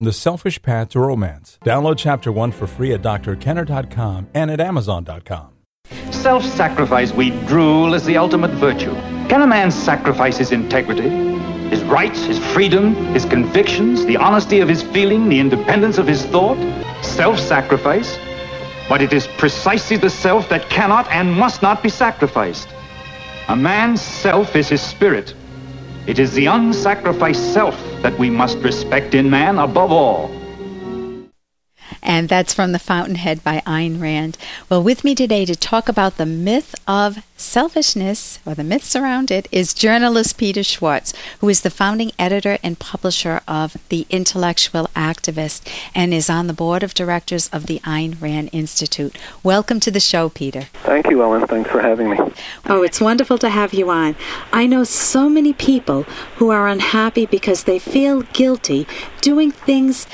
The Selfish Path to Romance. Download Chapter 1 for free at drkenner.com and at amazon.com. Self sacrifice, we drool, is the ultimate virtue. Can a man sacrifice his integrity, his rights, his freedom, his convictions, the honesty of his feeling, the independence of his thought? Self sacrifice? But it is precisely the self that cannot and must not be sacrificed. A man's self is his spirit. It is the unsacrificed self that we must respect in man above all. And that's from The Fountainhead by Ayn Rand. Well, with me today to talk about the myth of selfishness, or the myths around it, is journalist Peter Schwartz, who is the founding editor and publisher of The Intellectual Activist and is on the board of directors of the Ayn Rand Institute. Welcome to the show, Peter. Thank you, Ellen. Thanks for having me. Oh, it's wonderful to have you on. I know so many people who are unhappy because they feel guilty doing things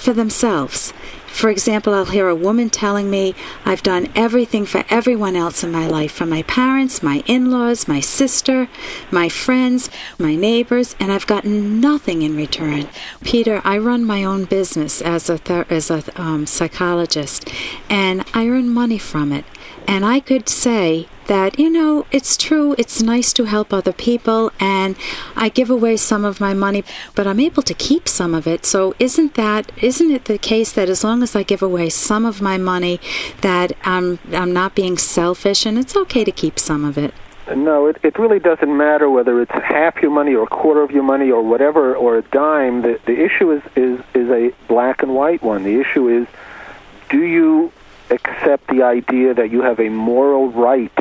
for themselves. For example, I'll hear a woman telling me, I've done everything for everyone else in my life, for my parents, my in laws, my sister, my friends, my neighbors, and I've gotten nothing in return. Peter, I run my own business as a, ther- as a um, psychologist, and I earn money from it. And I could say that, you know, it's true, it's nice to help other people, and I give away some of my money, but I'm able to keep some of it. So isn't that, isn't it the case that as long as I give away some of my money, that I'm, I'm not being selfish, and it's okay to keep some of it? No, it, it really doesn't matter whether it's half your money or a quarter of your money or whatever or a dime. The, the issue is, is, is a black and white one. The issue is do you accept the idea that you have a moral right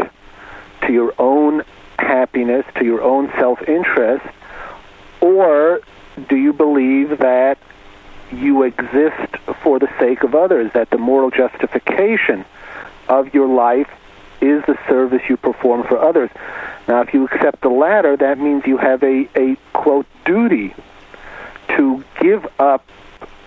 to your own happiness, to your own self interest, or do you believe that you exist for the sake of others, that the moral justification of your life is the service you perform for others? Now, if you accept the latter, that means you have a, a quote, duty to give up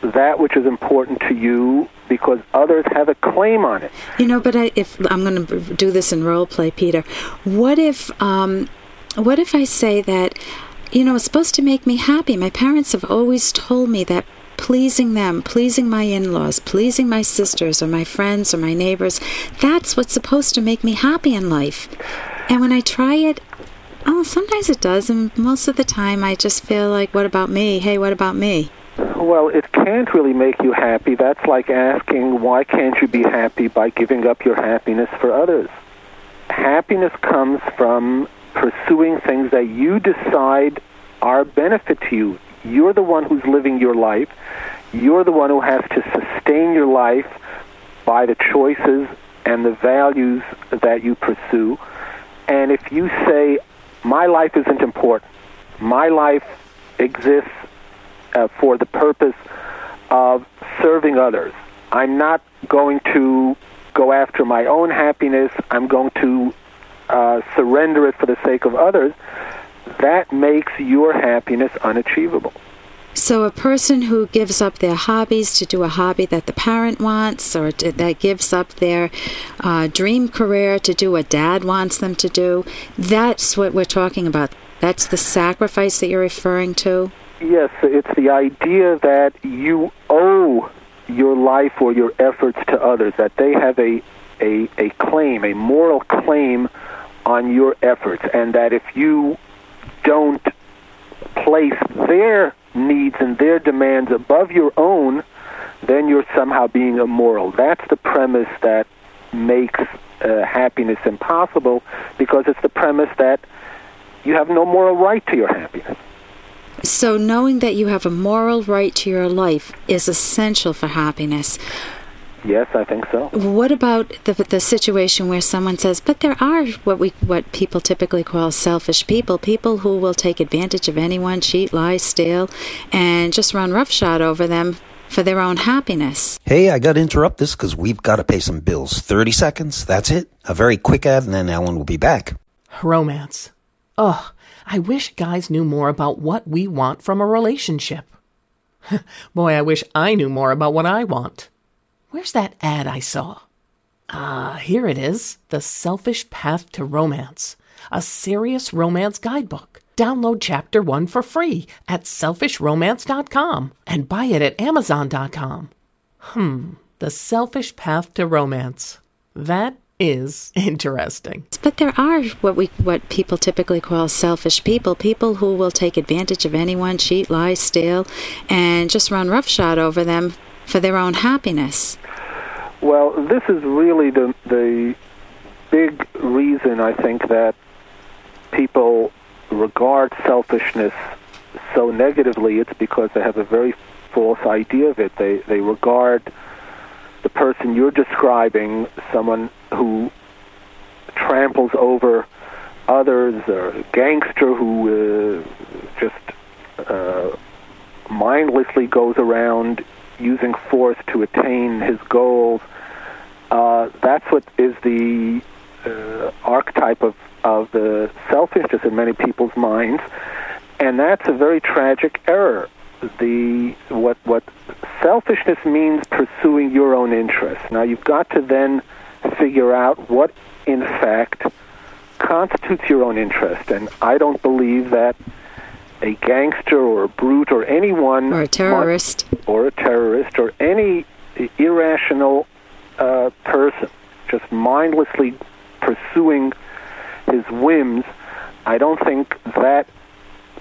that which is important to you because others have a claim on it. You know, but I, if I'm going to do this in role play, Peter, what if, um, what if I say that, you know, it's supposed to make me happy? My parents have always told me that pleasing them, pleasing my in laws, pleasing my sisters or my friends or my neighbors, that's what's supposed to make me happy in life. And when I try it, oh, sometimes it does, and most of the time I just feel like, what about me? Hey, what about me? Well, it can't really make you happy. That's like asking, why can't you be happy by giving up your happiness for others? Happiness comes from pursuing things that you decide are benefit to you. You're the one who's living your life. You're the one who has to sustain your life by the choices and the values that you pursue. And if you say, my life isn't important, my life exists uh, for the purpose of serving others. I'm not going to go after my own happiness. I'm going to uh, surrender it for the sake of others. That makes your happiness unachievable. So, a person who gives up their hobbies to do a hobby that the parent wants, or to, that gives up their uh, dream career to do what dad wants them to do, that's what we're talking about. That's the sacrifice that you're referring to? Yes, it's the idea that you owe your life or your efforts to others, that they have a, a, a claim, a moral claim on your efforts, and that if you don't place their needs and their demands above your own, then you're somehow being immoral. That's the premise that makes uh, happiness impossible because it's the premise that you have no moral right to your happiness. So, knowing that you have a moral right to your life is essential for happiness. Yes, I think so. What about the the situation where someone says, "But there are what we what people typically call selfish people, people who will take advantage of anyone, cheat, lie, steal, and just run roughshod over them for their own happiness." Hey, I got to interrupt this because we've got to pay some bills. Thirty seconds. That's it. A very quick ad, and then Ellen will be back. Romance. Ugh. I wish guys knew more about what we want from a relationship. Boy, I wish I knew more about what I want. Where's that ad I saw? Ah, here it is The Selfish Path to Romance, a serious romance guidebook Download Chapter 1 for free at selfishromance.com and buy it at amazon.com. Hmm, the selfish path to romance. That is interesting. But there are what we what people typically call selfish people, people who will take advantage of anyone, cheat, lie, steal, and just run roughshod over them for their own happiness. Well, this is really the the big reason I think that people regard selfishness so negatively. It's because they have a very false idea of it. They they regard the person you're describing, someone who tramples over others, or a gangster who uh, just uh, mindlessly goes around using force to attain his goals. Uh, that's what is the uh, archetype of, of the selfishness in many people's minds, and that's a very tragic error. The what what selfishness means pursuing your own interests. Now you've got to then figure out what in fact constitutes your own interest, and I don't believe that a gangster or a brute or anyone or a terrorist or a terrorist or any irrational uh, person just mindlessly pursuing his whims, I don't think that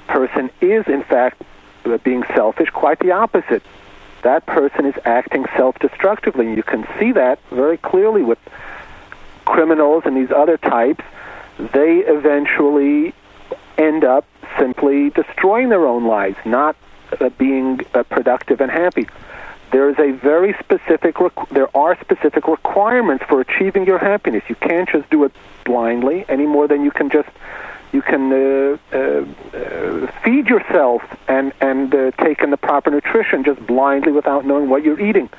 person is, in fact, being selfish. Quite the opposite. That person is acting self destructively. You can see that very clearly with criminals and these other types. They eventually end up simply destroying their own lives, not uh, being uh, productive and happy. There is a very specific, requ- there are specific requirements for achieving your happiness. You can't just do it blindly any more than you can uh, uh, uh, feed yourself and and uh, take in the proper nutrition just blindly without knowing what you're eating.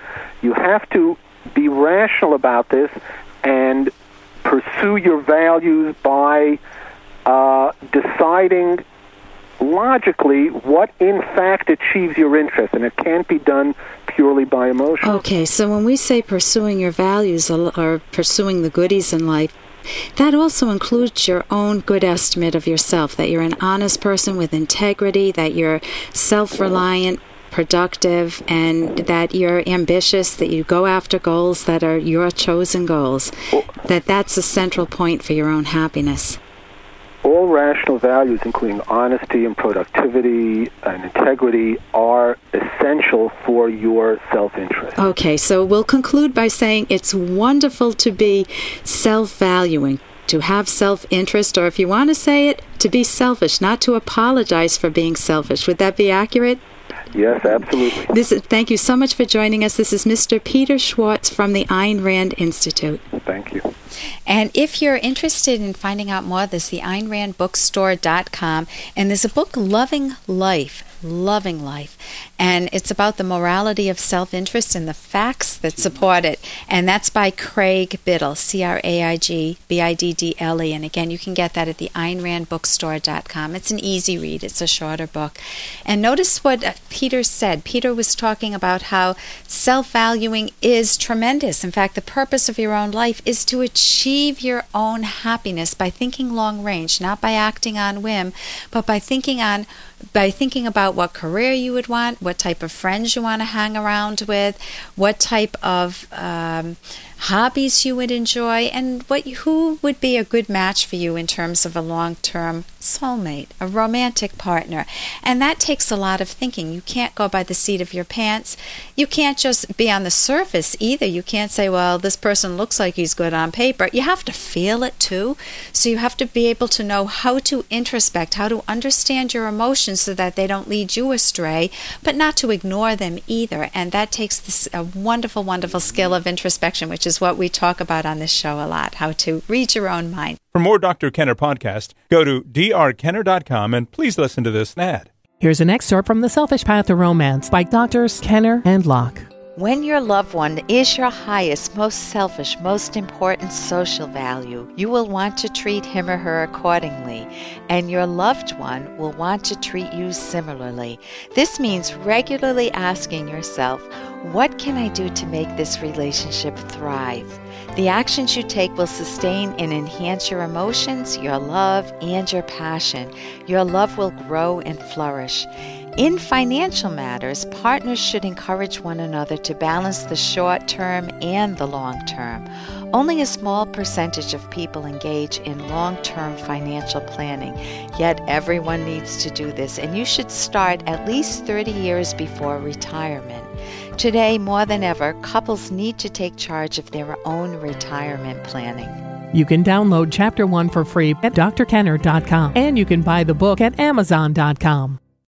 You have to be rational about this and pursue your values by uh, deciding logically what in fact achieves your interest, and it can't be done purely by emotion. Okay, so when we say pursuing your values or pursuing the goodies in life, that also includes your own good estimate of yourself, that you're an honest person with integrity, that you're self reliant, productive, and that you're ambitious, that you go after goals that are your chosen goals. That that's a central point for your own happiness all rational values, including honesty and productivity and integrity, are essential for your self interest. Okay, so we'll conclude by saying it's wonderful to be self valuing. To have self interest, or if you want to say it, to be selfish, not to apologize for being selfish. Would that be accurate? Yes, absolutely. This is, thank you so much for joining us. This is Mr. Peter Schwartz from the Ayn Rand Institute. Thank you. And if you're interested in finding out more, there's the AynRandBookstore.com, and there's a book, Loving Life loving life. And it's about the morality of self interest and the facts that support it. And that's by Craig Biddle, C R A I G B I D D L E. And again, you can get that at the AynRandBookstore.com. It's an easy read, it's a shorter book. And notice what uh, Peter said. Peter was talking about how self valuing is tremendous. In fact, the purpose of your own life is to achieve your own happiness by thinking long range, not by acting on whim, but by thinking on by thinking about what career you would want, what type of friends you want to hang around with, what type of um, hobbies you would enjoy, and what who would be a good match for you in terms of a long-term soulmate, a romantic partner. And that takes a lot of thinking. You can't go by the seat of your pants. You can't just be on the surface either. You can't say, well, this person looks like he's good on paper. You have to feel it too. So you have to be able to know how to introspect, how to understand your emotions so that they don't lead you astray, but not to ignore them either. And that takes this a wonderful, wonderful skill of introspection, which is is what we talk about on this show a lot how to read your own mind. For more Dr. Kenner podcast, go to drkenner.com and please listen to this ad. Here's an excerpt from The Selfish Path to Romance by Doctors Kenner and Locke. When your loved one is your highest, most selfish, most important social value, you will want to treat him or her accordingly, and your loved one will want to treat you similarly. This means regularly asking yourself, what can I do to make this relationship thrive? The actions you take will sustain and enhance your emotions, your love, and your passion. Your love will grow and flourish. In financial matters, partners should encourage one another to balance the short term and the long term. Only a small percentage of people engage in long term financial planning, yet everyone needs to do this, and you should start at least 30 years before retirement. Today, more than ever, couples need to take charge of their own retirement planning. You can download Chapter 1 for free at drkenner.com and you can buy the book at amazon.com.